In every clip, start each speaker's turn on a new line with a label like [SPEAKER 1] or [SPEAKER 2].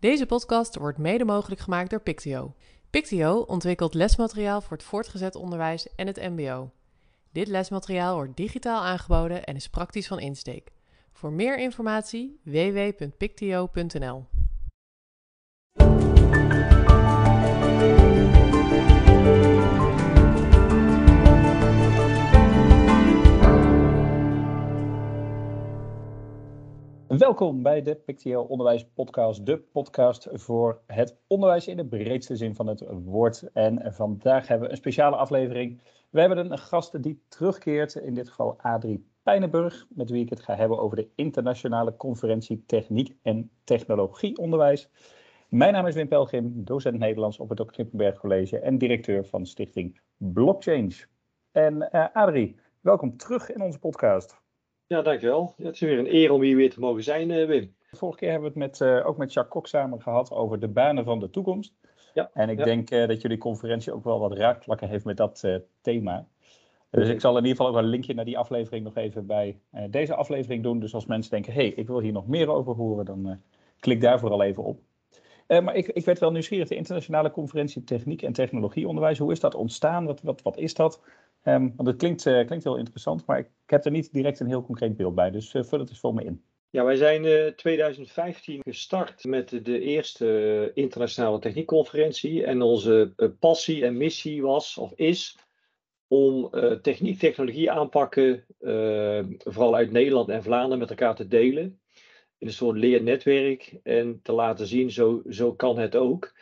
[SPEAKER 1] Deze podcast wordt mede mogelijk gemaakt door Pictio. Pictio ontwikkelt lesmateriaal voor het voortgezet onderwijs en het MBO. Dit lesmateriaal wordt digitaal aangeboden en is praktisch van insteek. Voor meer informatie www.pictio.nl.
[SPEAKER 2] Welkom bij de Pictio Onderwijs Podcast, de podcast voor het onderwijs in de breedste zin van het woord. En vandaag hebben we een speciale aflevering. We hebben een gast die terugkeert, in dit geval Adrie Pijnenburg, met wie ik het ga hebben over de internationale conferentie Techniek en Technologie Onderwijs. Mijn naam is Wim Pelgrim, docent Nederlands op het Dr. Knippenberg College en directeur van stichting Blockchain. En uh, Adrie, welkom terug in onze podcast.
[SPEAKER 3] Ja, dankjewel. het is weer een eer om hier weer te mogen zijn, uh, Wim.
[SPEAKER 2] Vorige keer hebben we het met, uh, ook met Jacques Kok samen gehad over de banen van de toekomst. Ja, en ik denk uh, dat jullie conferentie ook wel wat raakvlakken heeft met dat thema. Dus ik zal in ieder geval ook een linkje naar die aflevering nog even bij deze aflevering doen. Dus als mensen denken, hé, hey, ik wil hier nog meer over horen, dan klik daar vooral even op. maar ik, ik werd wel nieuwsgierig, de internationale conferentie Techniek en Technologieonderwijs, hoe is dat ontstaan? Wat, wat, wat is dat? Um, want het klinkt, uh, klinkt heel interessant, maar ik, heb er niet direct een heel concreet beeld bij. Dus uh, vul het eens voor me in.
[SPEAKER 3] Ja, wij zijn in uh, 2015 gestart met de eerste internationale techniekconferentie. En onze passie en missie was, of is, om techniek, technologie aanpakken, vooral uit Nederland en Vlaanderen, met elkaar te delen. In een soort leernetwerk en te laten zien, zo, zo kan het ook.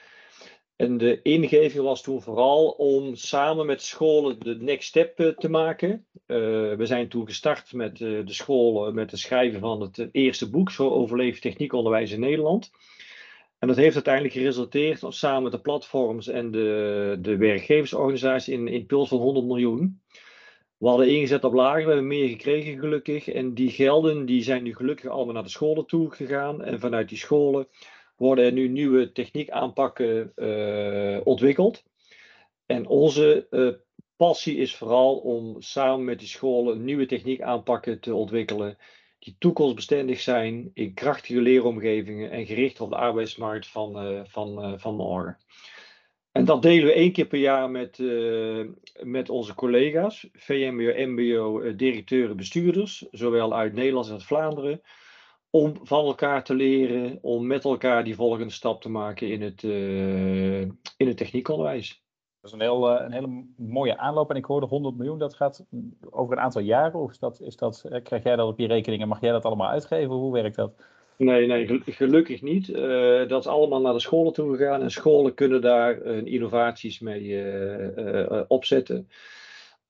[SPEAKER 3] En de ingeving was toen vooral om samen met scholen de next step eh, te maken. Uh, we zijn toen gestart met uh, de scholen met het schrijven van het eerste boek, Zo overleeft techniekonderwijs in Nederland. En dat heeft uiteindelijk geresulteerd samen met de platforms en de, de werkgeversorganisatie in een impuls van 100 miljoen. We hadden ingezet op lager, we hebben meer gekregen gelukkig. En die gelden die zijn nu gelukkig allemaal naar de scholen toe gegaan. En vanuit die scholen worden er nu nieuwe techniekaanpakken uh, ontwikkeld. En onze uh, passie is vooral om samen met die scholen nieuwe techniekaanpakken te ontwikkelen die toekomstbestendig zijn in krachtige leeromgevingen en gericht op de arbeidsmarkt van, uh, van, van morgen. En dat delen we één keer per jaar met, met onze collega's, VMBO, MBO, directeuren, bestuurders, zowel uit Nederland als uit Vlaanderen om van elkaar te leren, om met elkaar die volgende stap te maken in het, uh, in het techniekonderwijs.
[SPEAKER 2] Dat is een, heel, een hele mooie aanloop. En ik hoorde 100 miljoen, dat gaat over een aantal jaren. Of is dat, is dat, krijg jij dat op je rekening en mag jij dat allemaal uitgeven? Hoe werkt dat?
[SPEAKER 3] Nee, nee gelukkig niet. dat is allemaal naar de scholen toe gegaan. En scholen kunnen daar innovaties mee opzetten.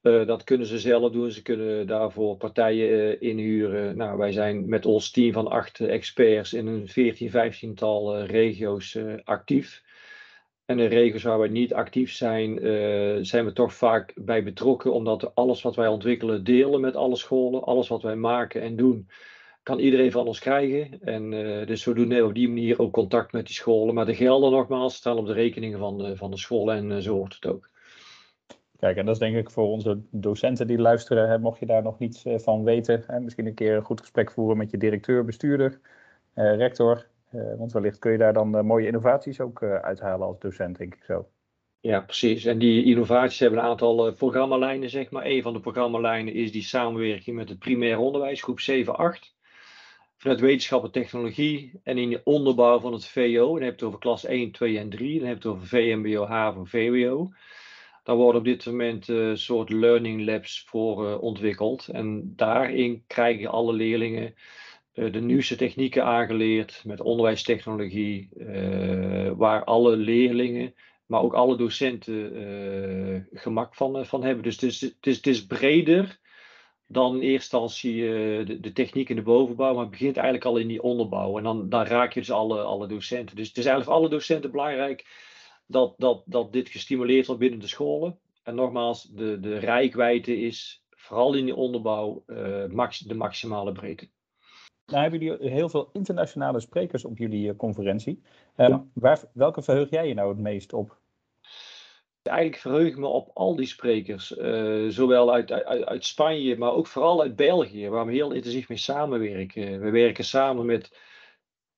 [SPEAKER 3] Uh, dat kunnen ze zelf doen. Ze kunnen daarvoor partijen inhuren. Nou, wij zijn met ons team van acht experts in een 14, 15 tal regio's actief. En de regio's waar we niet actief zijn, zijn we toch vaak bij betrokken, omdat alles wat wij ontwikkelen delen met alle scholen. Alles wat wij maken en doen, kan iedereen van ons krijgen. En dus we doen op die manier ook contact met die scholen. Maar de gelden nogmaals staan op de rekeningen van de, van de scholen en zo hoort het ook.
[SPEAKER 2] Kijk, en dat is denk ik voor onze docenten die luisteren, hè, mocht je daar nog niets uh, van weten, hè, misschien een keer een goed gesprek voeren met je directeur, bestuurder, rector. Want wellicht kun je daar dan mooie innovaties ook uithalen als docent, denk ik zo.
[SPEAKER 3] Ja, precies. En die innovaties hebben een aantal programmalijnen, zeg maar. Een van de programmalijnen is die samenwerking met het primair onderwijs, groep 7-8 vanuit wetenschap en technologie en in de onderbouw van het VO. Dan heb je het over klas 1, 2 en 3. Dan heb je het over VMBO, HAVO, VWO. Daar worden op dit moment een uh, soort learning labs voor uh, ontwikkeld. En daarin krijgen alle leerlingen uh, de nieuwste technieken aangeleerd met onderwijstechnologie, waar alle leerlingen, maar ook alle docenten gemak van, van hebben. Dus het is, het, is, het is breder dan in eerste instantie de, de, techniek in de bovenbouw, maar het begint eigenlijk al in die onderbouw. En dan, dan raak je dus alle, alle docenten. Dus het is eigenlijk voor alle docenten belangrijk dat, dat, dat dit gestimuleerd wordt binnen de scholen. En nogmaals, de, de rijkwijde is vooral in die onderbouw uh, max, de maximale breedte.
[SPEAKER 2] Nou hebben jullie heel veel internationale sprekers op jullie uh, conferentie. Ja. waar, welke verheug jij je nou het meest op?
[SPEAKER 3] Eigenlijk verheug me op al die sprekers, uh, zowel uit, uit, uit, Spanje, maar ook vooral uit België, waar we heel intensief mee samenwerken. We werken samen met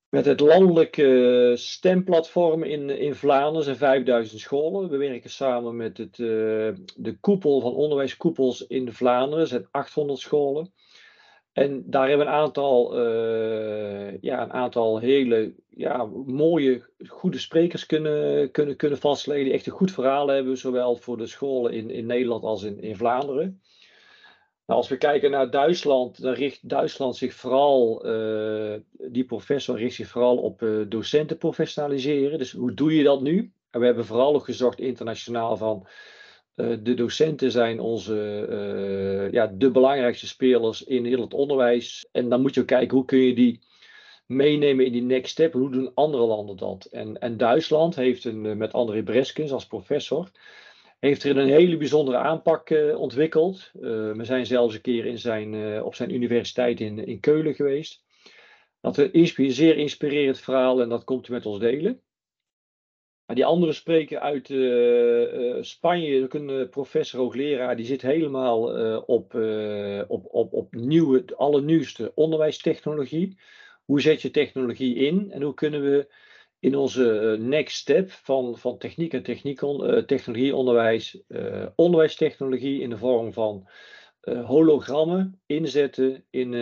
[SPEAKER 3] met het landelijke stemplatform in, in Vlaanderen zijn 5000 scholen. We werken samen met het, de koepel van onderwijskoepels in Vlaanderen, zijn 800 scholen. En daar hebben een aantal, uh, ja, een aantal hele ja, mooie, goede sprekers kunnen, kunnen, kunnen vastleggen. Die echt een goed verhaal hebben, zowel voor de scholen in, in Nederland als in, in Vlaanderen. Nou, als we kijken naar Duitsland, dan richt Duitsland zich vooral, uh, die professor richt zich vooral op uh, docenten professionaliseren. Dus hoe doe je dat nu? En we hebben vooral ook gezocht internationaal van eh, de docenten zijn onze, uh, ja, de belangrijkste spelers in heel het onderwijs. En dan moet je ook kijken hoe kun je die meenemen in die next step. Hoe doen andere landen dat? En, en Duitsland heeft een, eh, met André Breskens als professor, heeft er een hele bijzondere aanpak ontwikkeld. We zijn zelfs een keer in zijn, op zijn universiteit in, in Keulen geweest. Dat is een zeer inspirerend verhaal en dat komt u met ons delen. Maar die andere spreker uit uh, uh, Spanje, ook een professor hoogleraar, die zit helemaal uh, op, op, op, op nieuwe, allernieuwste onderwijstechnologie. Hoe zet je technologie in en hoe kunnen we in onze next step van, van techniek en techniek, technologieonderwijs, onderwijstechnologie in de vorm van hologrammen inzetten in,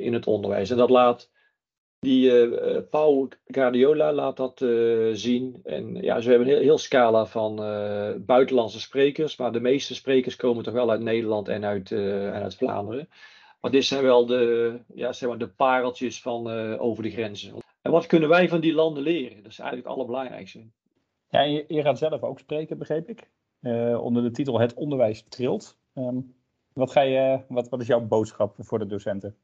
[SPEAKER 3] in het onderwijs. En dat laat die uh, Paul Guardiola laat dat uh, zien. En ja, ze hebben een heel, scala van buitenlandse sprekers. Maar de meeste sprekers komen toch wel uit Nederland en uit, en uit Vlaanderen. Maar dit zijn wel de, ja, zeg maar de pareltjes van over de grenzen. En wat kunnen wij van die landen leren? Dat is eigenlijk het allerbelangrijkste.
[SPEAKER 2] Ja, je, gaat zelf ook spreken, begreep ik. onder de titel Het onderwijs trilt. Um, wat, ga je, wat, wat is jouw boodschap voor de docenten?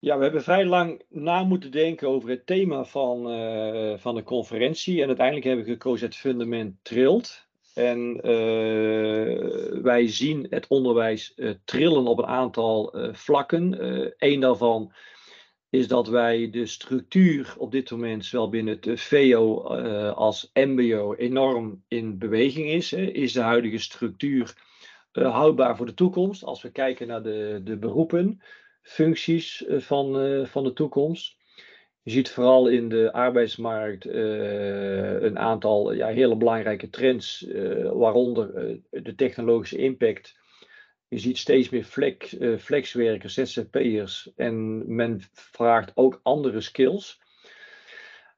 [SPEAKER 3] Ja, we hebben vrij lang na moeten denken over het thema van, uh, van de conferentie. En uiteindelijk hebben we gekozen het fundament trilt. En uh, wij zien het onderwijs uh, trillen op een aantal vlakken. Eén daarvan is dat wij de structuur op dit moment, zowel binnen het VO als MBO, enorm in beweging is. Hè. Is de huidige structuur houdbaar voor de toekomst? Als we kijken naar de, de beroepen functies eh, van, eh, van de toekomst. Je ziet vooral in de arbeidsmarkt uh, een aantal ja, hele belangrijke trends, waaronder de technologische impact. Je ziet steeds meer flex, flexwerkers, ZZP'ers en men vraagt ook andere skills.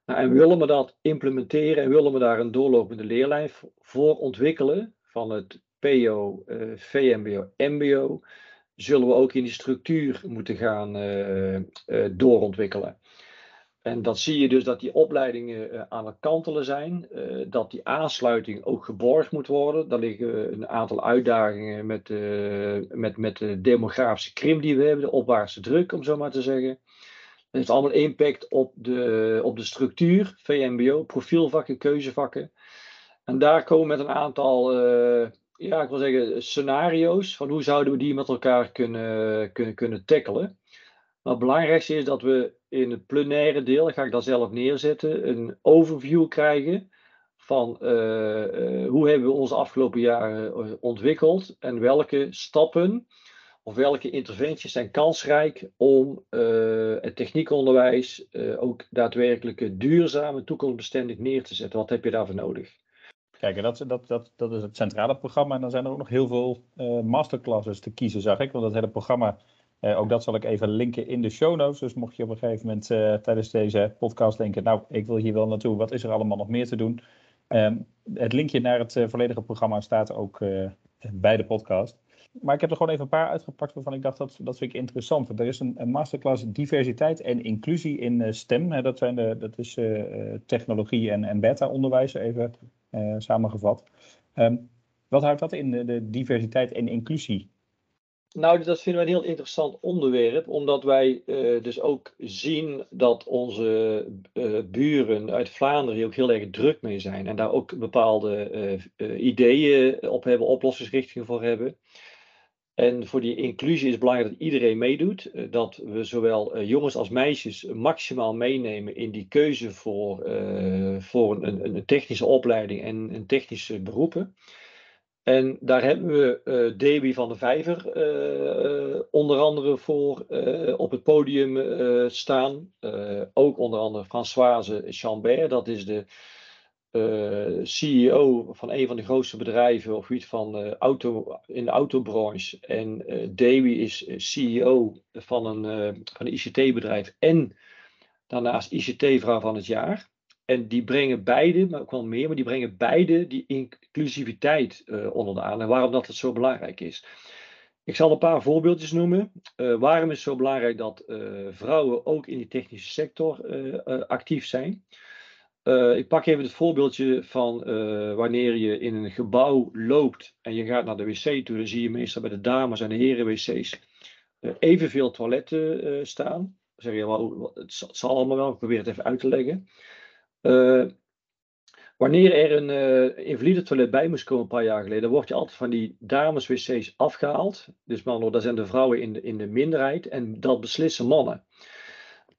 [SPEAKER 3] Nou, en willen we dat implementeren en willen we daar een doorlopende leerlijn voor ontwikkelen van het PO, VMBO, MBO, zullen we ook in die structuur moeten gaan uh, uh, doorontwikkelen. En dat zie je dus dat die opleidingen uh, aan het kantelen zijn, dat die aansluiting ook geborgd moet worden. Daar liggen een aantal uitdagingen met, met, met de demografische krim die we hebben, de opwaartse druk om zo maar te zeggen. Dat heeft allemaal impact op de, op de structuur, VMBO, profielvakken, keuzevakken. En daar komen met een aantal ja, ik wil zeggen, scenario's van hoe zouden we die met elkaar kunnen, kunnen, kunnen tackelen. Maar het belangrijkste is dat we in het plenaire deel, ga ik daar zelf neerzetten, een overview krijgen van uh, uh, hoe hebben we onze afgelopen jaren eh, ontwikkeld en welke stappen of welke interventies zijn kansrijk om uh, het techniekonderwijs ook daadwerkelijk duurzaam toekomstbestendig neer te zetten. Wat heb je daarvoor nodig?
[SPEAKER 2] Kijk, dat, dat, dat, dat is het centrale programma. En dan zijn er ook nog heel veel uh, masterclasses te kiezen, zag ik. Want dat hele programma, uh, ook dat zal ik even linken in de show notes. Dus mocht je op een gegeven moment uh, tijdens deze podcast denken, nou, ik wil hier wel naartoe. Wat is er allemaal nog meer te doen? Um, het linkje naar het volledige programma staat ook bij de podcast. Maar ik heb er gewoon even een paar uitgepakt waarvan ik dacht dat, dat vind ik interessant. Er is een, masterclass diversiteit en inclusie in STEM. Hè, dat, zijn de, dat is technologie en, en beta-onderwijs, even samengevat. Um, wat houdt dat in, de, diversiteit en inclusie?
[SPEAKER 3] Nou, dat vinden we een heel interessant onderwerp, omdat wij dus ook zien dat onze buren uit Vlaanderen ook heel erg druk mee zijn en daar ook bepaalde ideeën op hebben, oplossingsrichtingen voor hebben. En voor die inclusie is het belangrijk dat iedereen meedoet. Eh, dat we zowel eh, jongens als meisjes maximaal meenemen in die keuze voor, uh, voor een, een, technische opleiding en een technische beroepen. En daar hebben we uh, van de Vijver onder andere voor op het podium staan. ook onder andere Françoise Chambert, dat is de CEO van een van de grootste bedrijven of iets van auto, in de autobranche. En Davy is CEO van een, van een ICT-bedrijf en daarnaast ICT-vrouw van het jaar. En die brengen beide, maar ook wel meer, maar die brengen beide die inclusiviteit uh, onder de. En waarom dat het zo belangrijk is. Ik zal een paar voorbeeldjes noemen. Uh, waarom is het zo belangrijk dat uh, vrouwen ook in die technische sector actief zijn? Ik pak even het voorbeeldje van wanneer je in een gebouw loopt en je gaat naar de wc toe, dan zie je meestal bij de dames en de heren wc's evenveel toiletten staan. Dan zeg je, well, het zal allemaal wel, ik probeer het even uit te leggen. Wanneer er een invalide toilet bij moest komen een paar jaar geleden, word je altijd van die dames-wc's afgehaald. Dus mannen, daar zijn de vrouwen in de, in de minderheid en dat beslissen mannen.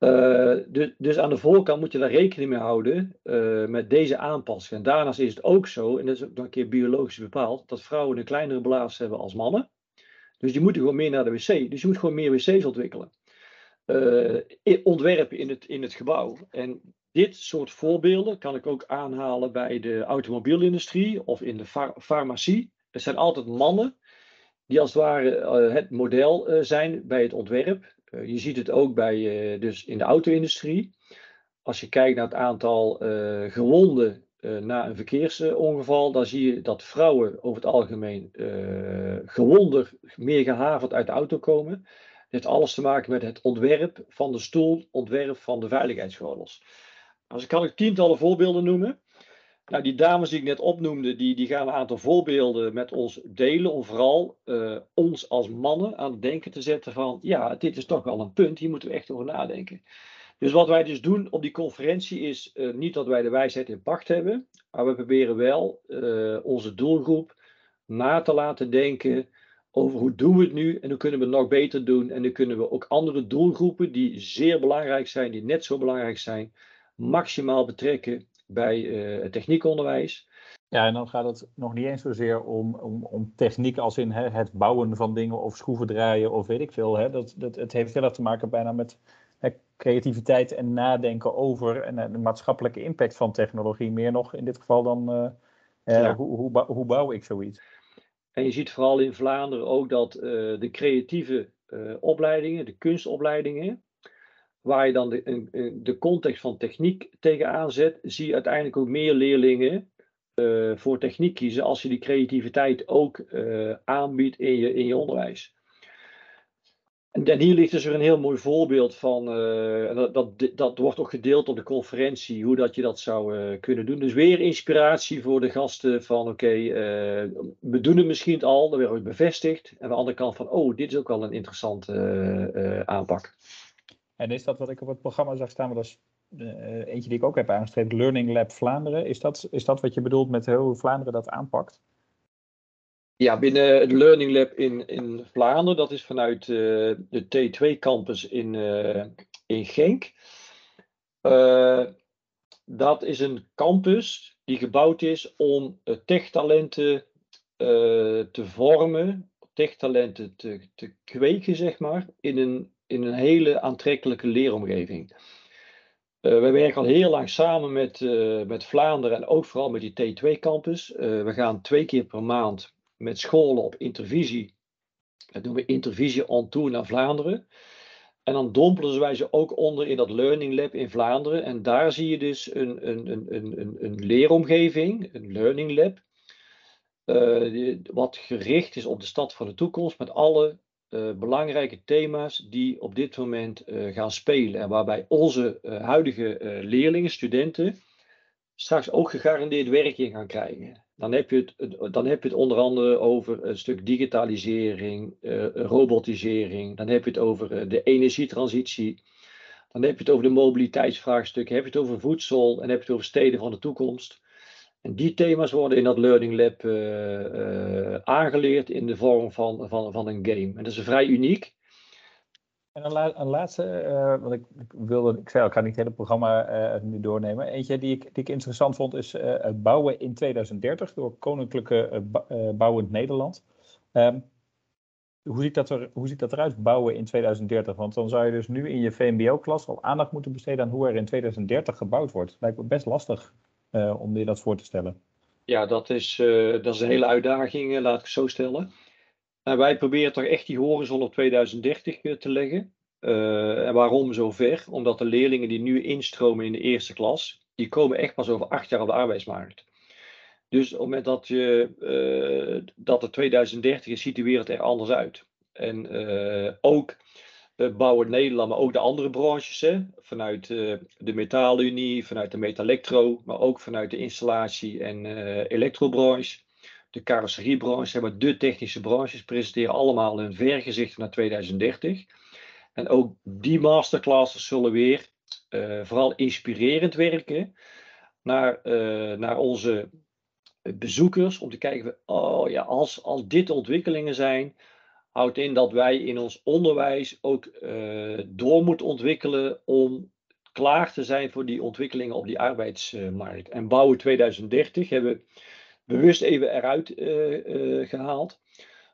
[SPEAKER 3] Uh, dus, dus, aan de voorkant moet je daar rekening mee houden uh, met deze aanpassing. En daarnaast is het ook zo, en dat is ook nog een keer biologisch bepaald, dat vrouwen een kleinere blaas hebben als mannen. Dus die moeten gewoon meer naar de wc. Dus je moet gewoon meer wc's ontwikkelen. Uh, ontwerpen in het, in het gebouw. En dit soort voorbeelden kan ik ook aanhalen bij de automobielindustrie of in de farmacie. Er zijn altijd mannen die als het ware het model zijn bij het ontwerp. Uh, je ziet het ook bij, dus in de auto-industrie. Als je kijkt naar het aantal gewonden na een verkeersongeval, dan zie je dat vrouwen over het algemeen gewonder, meer gehavend uit de auto komen. Dat heeft alles te maken met het ontwerp van de stoel, ontwerp van de veiligheidsgordels. Als ik kan ik tientallen voorbeelden noemen. Nou, die dames die ik net opnoemde, die, die gaan een aantal voorbeelden met ons delen. Om vooral uh, ons als mannen aan het denken te zetten van, ja, dit is toch wel een punt, hier moeten we echt over nadenken. Dus wat wij dus doen op die conferentie is uh, niet dat wij de wijsheid in pacht hebben, maar we proberen wel uh, onze doelgroep na te laten denken over hoe doen we het nu en hoe kunnen we het nog beter doen. En dan kunnen we ook andere doelgroepen die zeer belangrijk zijn, die net zo belangrijk zijn, maximaal betrekken bij uh, het techniekonderwijs.
[SPEAKER 2] Ja, en dan gaat het nog niet eens zozeer om, om, om techniek als in hè, het bouwen van dingen of schroeven draaien of weet ik veel. Hè. Dat, dat, het heeft heel erg te maken bijna met hè, creativiteit en nadenken over en, de maatschappelijke impact van technologie. Meer nog in dit geval dan uh, ja. hoe, hoe, hoe, bouw ik zoiets.
[SPEAKER 3] En je ziet vooral in Vlaanderen ook dat uh, de creatieve opleidingen, de kunstopleidingen, waar je dan de, de context van techniek tegenaan zet, zie je uiteindelijk ook meer leerlingen uh, voor techniek kiezen als je die creativiteit ook uh, aanbiedt in je, in je onderwijs. En, hier ligt dus er een heel mooi voorbeeld van, dat, dat, dat, wordt ook gedeeld op de conferentie, hoe dat je dat zou kunnen doen. Dus weer inspiratie voor de gasten van, oké, okay, we doen het misschien al, dan weer bevestigd. En aan de andere kant van, oh, dit is ook wel een interessante aanpak.
[SPEAKER 2] En is dat wat ik op het programma zag staan, dat is uh, eentje die ik ook heb aangestreept, Learning Lab Vlaanderen. Is dat, is dat wat je bedoelt met hoe Vlaanderen dat aanpakt?
[SPEAKER 3] Ja, binnen het Learning Lab in, in Vlaanderen, dat is vanuit uh, de T2 campus in, uh, in Genk. dat is een campus die gebouwd is om techtalenten te vormen, techtalenten te, te kweken, zeg maar, in een in een hele aantrekkelijke leeromgeving. Uh, wij werken al heel lang samen met, uh, met Vlaanderen en ook vooral met die T2-campus. Uh, eh, we gaan twee keer per maand met scholen op intervisie. Dat doen we intervisie on tour naar Vlaanderen. En dan dompelen wij ze ook onder in dat Learning Lab in Vlaanderen. En daar zie je dus een, een, een, een, een leeromgeving, een Learning Lab. wat gericht is op de stad van de toekomst met alle uh, belangrijke thema's die op dit moment uh, gaan spelen. En waarbij onze uh, huidige leerlingen, studenten, straks ook gegarandeerd werk in gaan krijgen. Dan heb, je het, dan heb je het onder andere over een stuk digitalisering, robotisering. Dan heb je het over de energietransitie. Dan heb je het over de mobiliteitsvraagstukken. Heb je het over voedsel en heb je het over steden van de toekomst. En die thema's worden in dat Learning Lab uh, aangeleerd in de vorm van, van, van een game. En dat is vrij uniek.
[SPEAKER 2] En een, laatste, uh, want ik, ik, wilde, ik zei al, ik ga niet het hele programma nu doornemen. Eentje die ik, die ik interessant vond is uh, bouwen in 2030 door Koninklijke Bouwend Nederland. Um, hoe, ziet dat er, hoe ziet dat eruit, bouwen in 2030? Want dan zou je dus nu in je VMBO-klas al aandacht moeten besteden aan hoe er in 2030 gebouwd wordt. Lijkt me best lastig om je dat voor te stellen.
[SPEAKER 3] Ja, dat is, dat is een hele uitdaging, laat ik het zo stellen. En wij proberen toch echt die horizon op 2030 eh, te leggen. En waarom zo ver? Omdat de leerlingen die nu instromen in de eerste klas, die komen echt pas over acht jaar op de arbeidsmarkt. Dus op het moment dat, je, dat het 2030 is, ziet de wereld er anders uit. En ook bouwen Nederland, maar ook de andere branches, hè, vanuit de metaalunie, vanuit de metalectro, maar ook vanuit de installatie- en elektrobranche de carrosseriebranche, maar, de technische branches, presenteren allemaal hun vergezicht naar 2030. En ook die masterclasses zullen weer vooral inspirerend werken naar, naar onze bezoekers. Om te kijken, oh ja, als, als dit ontwikkelingen zijn, houdt in dat wij in ons onderwijs ook uh, door moeten ontwikkelen om klaar te zijn voor die ontwikkelingen op die arbeidsmarkt. En bouwen 2030 hebben bewust even eruit uh, gehaald.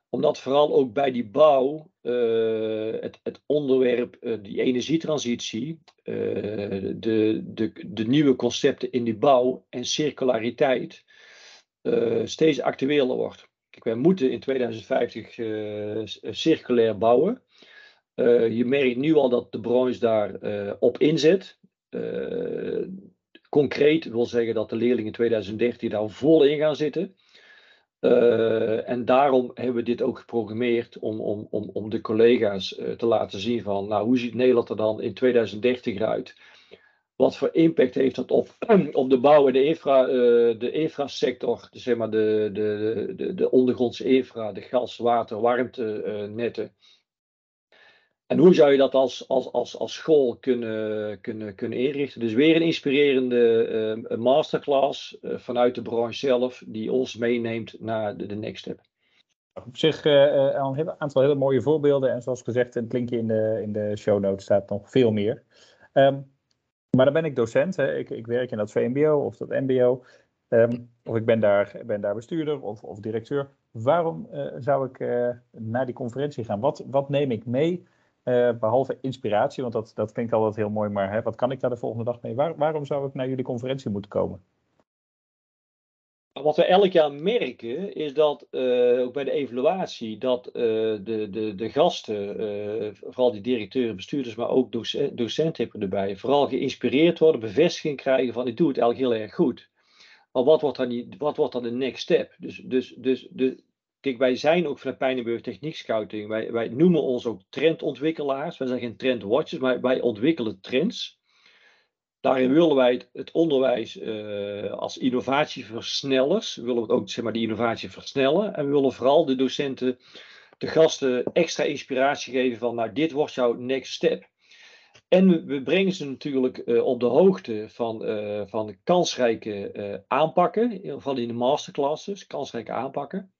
[SPEAKER 3] Omdat vooral ook bij die bouw het, het, onderwerp, die energietransitie, de, de, de nieuwe concepten in die bouw en circulariteit steeds actueler wordt. Kijk, wij moeten in 2050 circulair bouwen. je merkt nu al dat de branche daar op inzet concreet wil zeggen dat de leerlingen in 2013 daar vol in gaan zitten. Uh, en daarom hebben we dit ook geprogrammeerd om, om, om, om de collega's uh, te laten zien van, nou, hoe ziet Nederland er dan in 2030 eruit? Wat voor impact heeft dat op, op de bouw en de, infra, uh, de infrasector, zeg maar de, de, de, de ondergrondse infra, de gas, water, warmtenetten. En hoe zou je dat als, als, als, als school kunnen, kunnen, kunnen inrichten? Dus weer een inspirerende uh, masterclass vanuit de branche zelf, die ons meeneemt naar de, de next step.
[SPEAKER 2] Op zich een aantal hele mooie voorbeelden. En zoals gezegd, het linkje in de, in de show notes staat nog veel meer. Um, maar dan ben ik docent. Hè. Ik, ik werk in dat VMBO of dat MBO. Um, of ik ben daar, ben daar bestuurder of, of directeur. Waarom zou ik naar die conferentie gaan? Wat, wat neem ik mee? Uh, behalve inspiratie, want dat, dat klinkt altijd heel mooi, maar hè, wat kan ik daar de volgende dag mee? Waar, waarom zou ik naar jullie conferentie moeten komen?
[SPEAKER 3] Wat we elk jaar merken is dat, uh, ook bij de evaluatie, dat uh, de, de, de gasten, vooral die directeuren, bestuurders, maar ook docenten, docenten erbij, vooral geïnspireerd worden, bevestiging krijgen van ik doe het eigenlijk heel erg goed. Maar wat wordt dan, wat wordt dan de next step? Dus, dus, dus Kijk, wij zijn ook vanuit Pijnenburg Techniek Scouting. Wij, wij noemen ons ook trendontwikkelaars. Wij zijn geen trendwatchers, maar wij ontwikkelen trends. Daarin willen wij het, onderwijs uh, als innovatieversnellers, willen we ook zeg maar, die innovatie versnellen. En we willen vooral de docenten, de gasten extra inspiratie geven van, nou, dit wordt jouw next step. En we brengen ze natuurlijk uh, op de hoogte van, uh, van kansrijke aanpakken, in geval in de masterclasses, kansrijke aanpakken.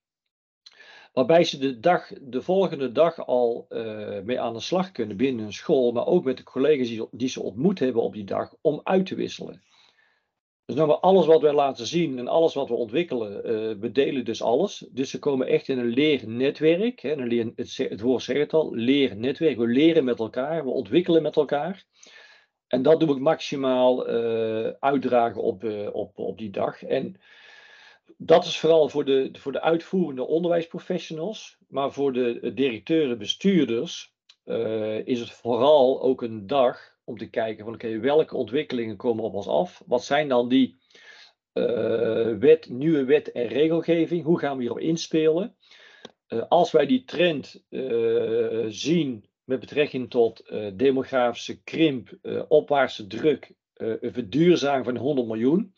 [SPEAKER 3] Waarbij ze de, dag, de volgende dag al uh, mee aan de slag kunnen binnen hun school, maar ook met de collega's die, ze ontmoet hebben op die dag, om uit te wisselen. Dus nou, alles wat wij laten zien en alles wat we ontwikkelen, uh, we delen dus alles. Dus ze komen echt in een leernetwerk. Hè, een het, woord zegt het al, leernetwerk. We leren met elkaar, we ontwikkelen met elkaar. En dat doe ik maximaal uh, uitdragen op, op, op die dag. En dat is vooral voor de, voor de uitvoerende onderwijsprofessionals, maar voor de directeuren, bestuurders uh, is het vooral ook een dag om te kijken van oké, welke ontwikkelingen komen op ons af? Wat zijn dan die uh, wet, nieuwe wet en regelgeving? Hoe gaan we hierop inspelen? Uh, als wij die trend zien met betrekking tot demografische krimp, opwaartse druk, een verduurzaming van 100 miljoen,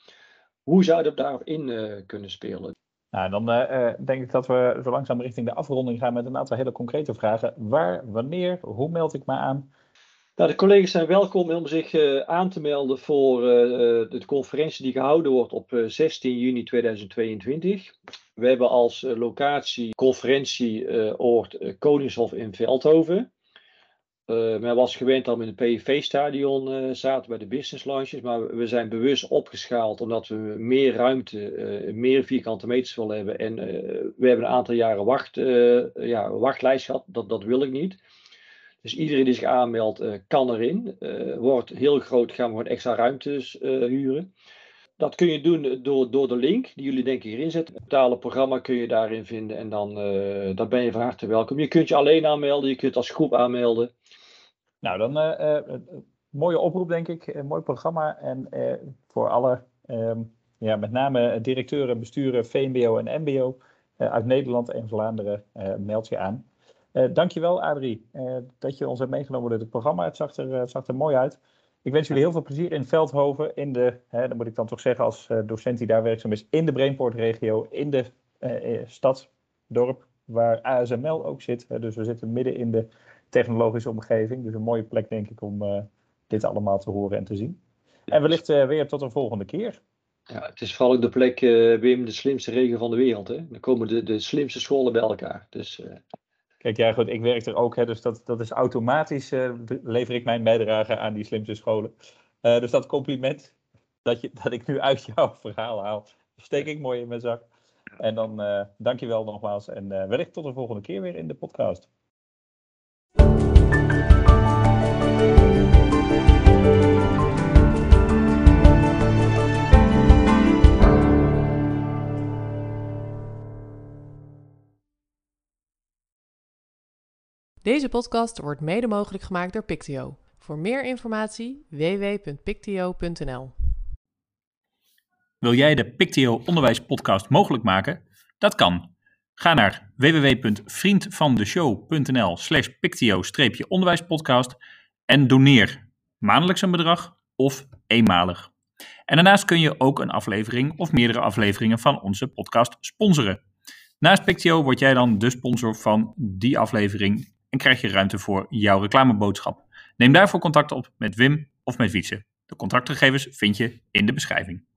[SPEAKER 3] hoe zou dat daarop in uh, kunnen spelen?
[SPEAKER 2] Nou, dan uh, denk ik dat we zo langzaam richting de afronding gaan met een aantal hele concrete vragen. Waar, wanneer, hoe meld ik me aan?
[SPEAKER 3] Nou, de collega's zijn welkom om zich uh, aan te melden voor de conferentie die gehouden wordt op 16 juni 2022. We hebben als locatie conferentieoord Koningshof in Veldhoven. Men was gewend dat we in het PV-stadion uh, zaten bij de business launches, maar we zijn bewust opgeschaald omdat we meer ruimte, meer vierkante meters willen hebben. En we hebben een aantal jaren wacht, ja, wachtlijst gehad, dat, dat wil ik niet. Dus iedereen die zich aanmeldt, kan erin. wordt heel groot, gaan we gewoon extra ruimtes huren. Dat kun je doen door, door de link die jullie denk ik hierin zetten. Het betalen programma kun je daarin vinden en dan, dan ben je van harte welkom. Je kunt je alleen aanmelden, je kunt als groep aanmelden.
[SPEAKER 2] Nou, dan uh, uh, mooie oproep denk ik, een mooi programma. En voor alle, um, ja, met name directeuren, besturen, VMBO en MBO uit Nederland en Vlaanderen, meld je aan. dankjewel Adrie, dat je ons hebt meegenomen door het programma. Het zag er, zag mooi uit. Ik wens jullie heel veel plezier in Veldhoven, in de, hè, dat moet ik dan toch zeggen als uh, docent die daar werkzaam is, in de Brainport-regio, in de uh, stad, dorp, waar ASML ook zit. Dus we zitten midden in de technologische omgeving. Dus een mooie plek, denk ik, om uh, dit allemaal te horen en te zien. En wellicht weer tot een volgende keer.
[SPEAKER 3] Ja, het is vooral ook de plek, Wim, de slimste regio van de wereld. Hè? Dan komen de, de slimste scholen bij elkaar. Dus
[SPEAKER 2] Kijk, ja goed, ik werk er ook, hè, dus dat, dat is automatisch, uh, lever ik mijn bijdrage aan die slimste scholen. Dus dat compliment dat, je, dat ik nu uit jouw verhaal haal, steek ik mooi in mijn zak. En dan dank je wel nogmaals en wellicht tot de volgende keer weer in de podcast.
[SPEAKER 1] Deze podcast wordt mede mogelijk gemaakt door Pictio. Voor meer informatie www.pictio.nl.
[SPEAKER 4] Wil jij de Pictio Onderwijs Podcast mogelijk maken? Dat kan. Ga naar www.vriendvandeshow.nl/slash pictio-onderwijspodcast en doneer maandelijks een bedrag of eenmalig. En daarnaast kun je ook een aflevering of meerdere afleveringen van onze podcast sponsoren. Naast Pictio word jij dan de sponsor van die aflevering en krijg je ruimte voor jouw reclameboodschap. Neem daarvoor contact op met Wim of met Wietse. De contactgegevens vind je in de beschrijving.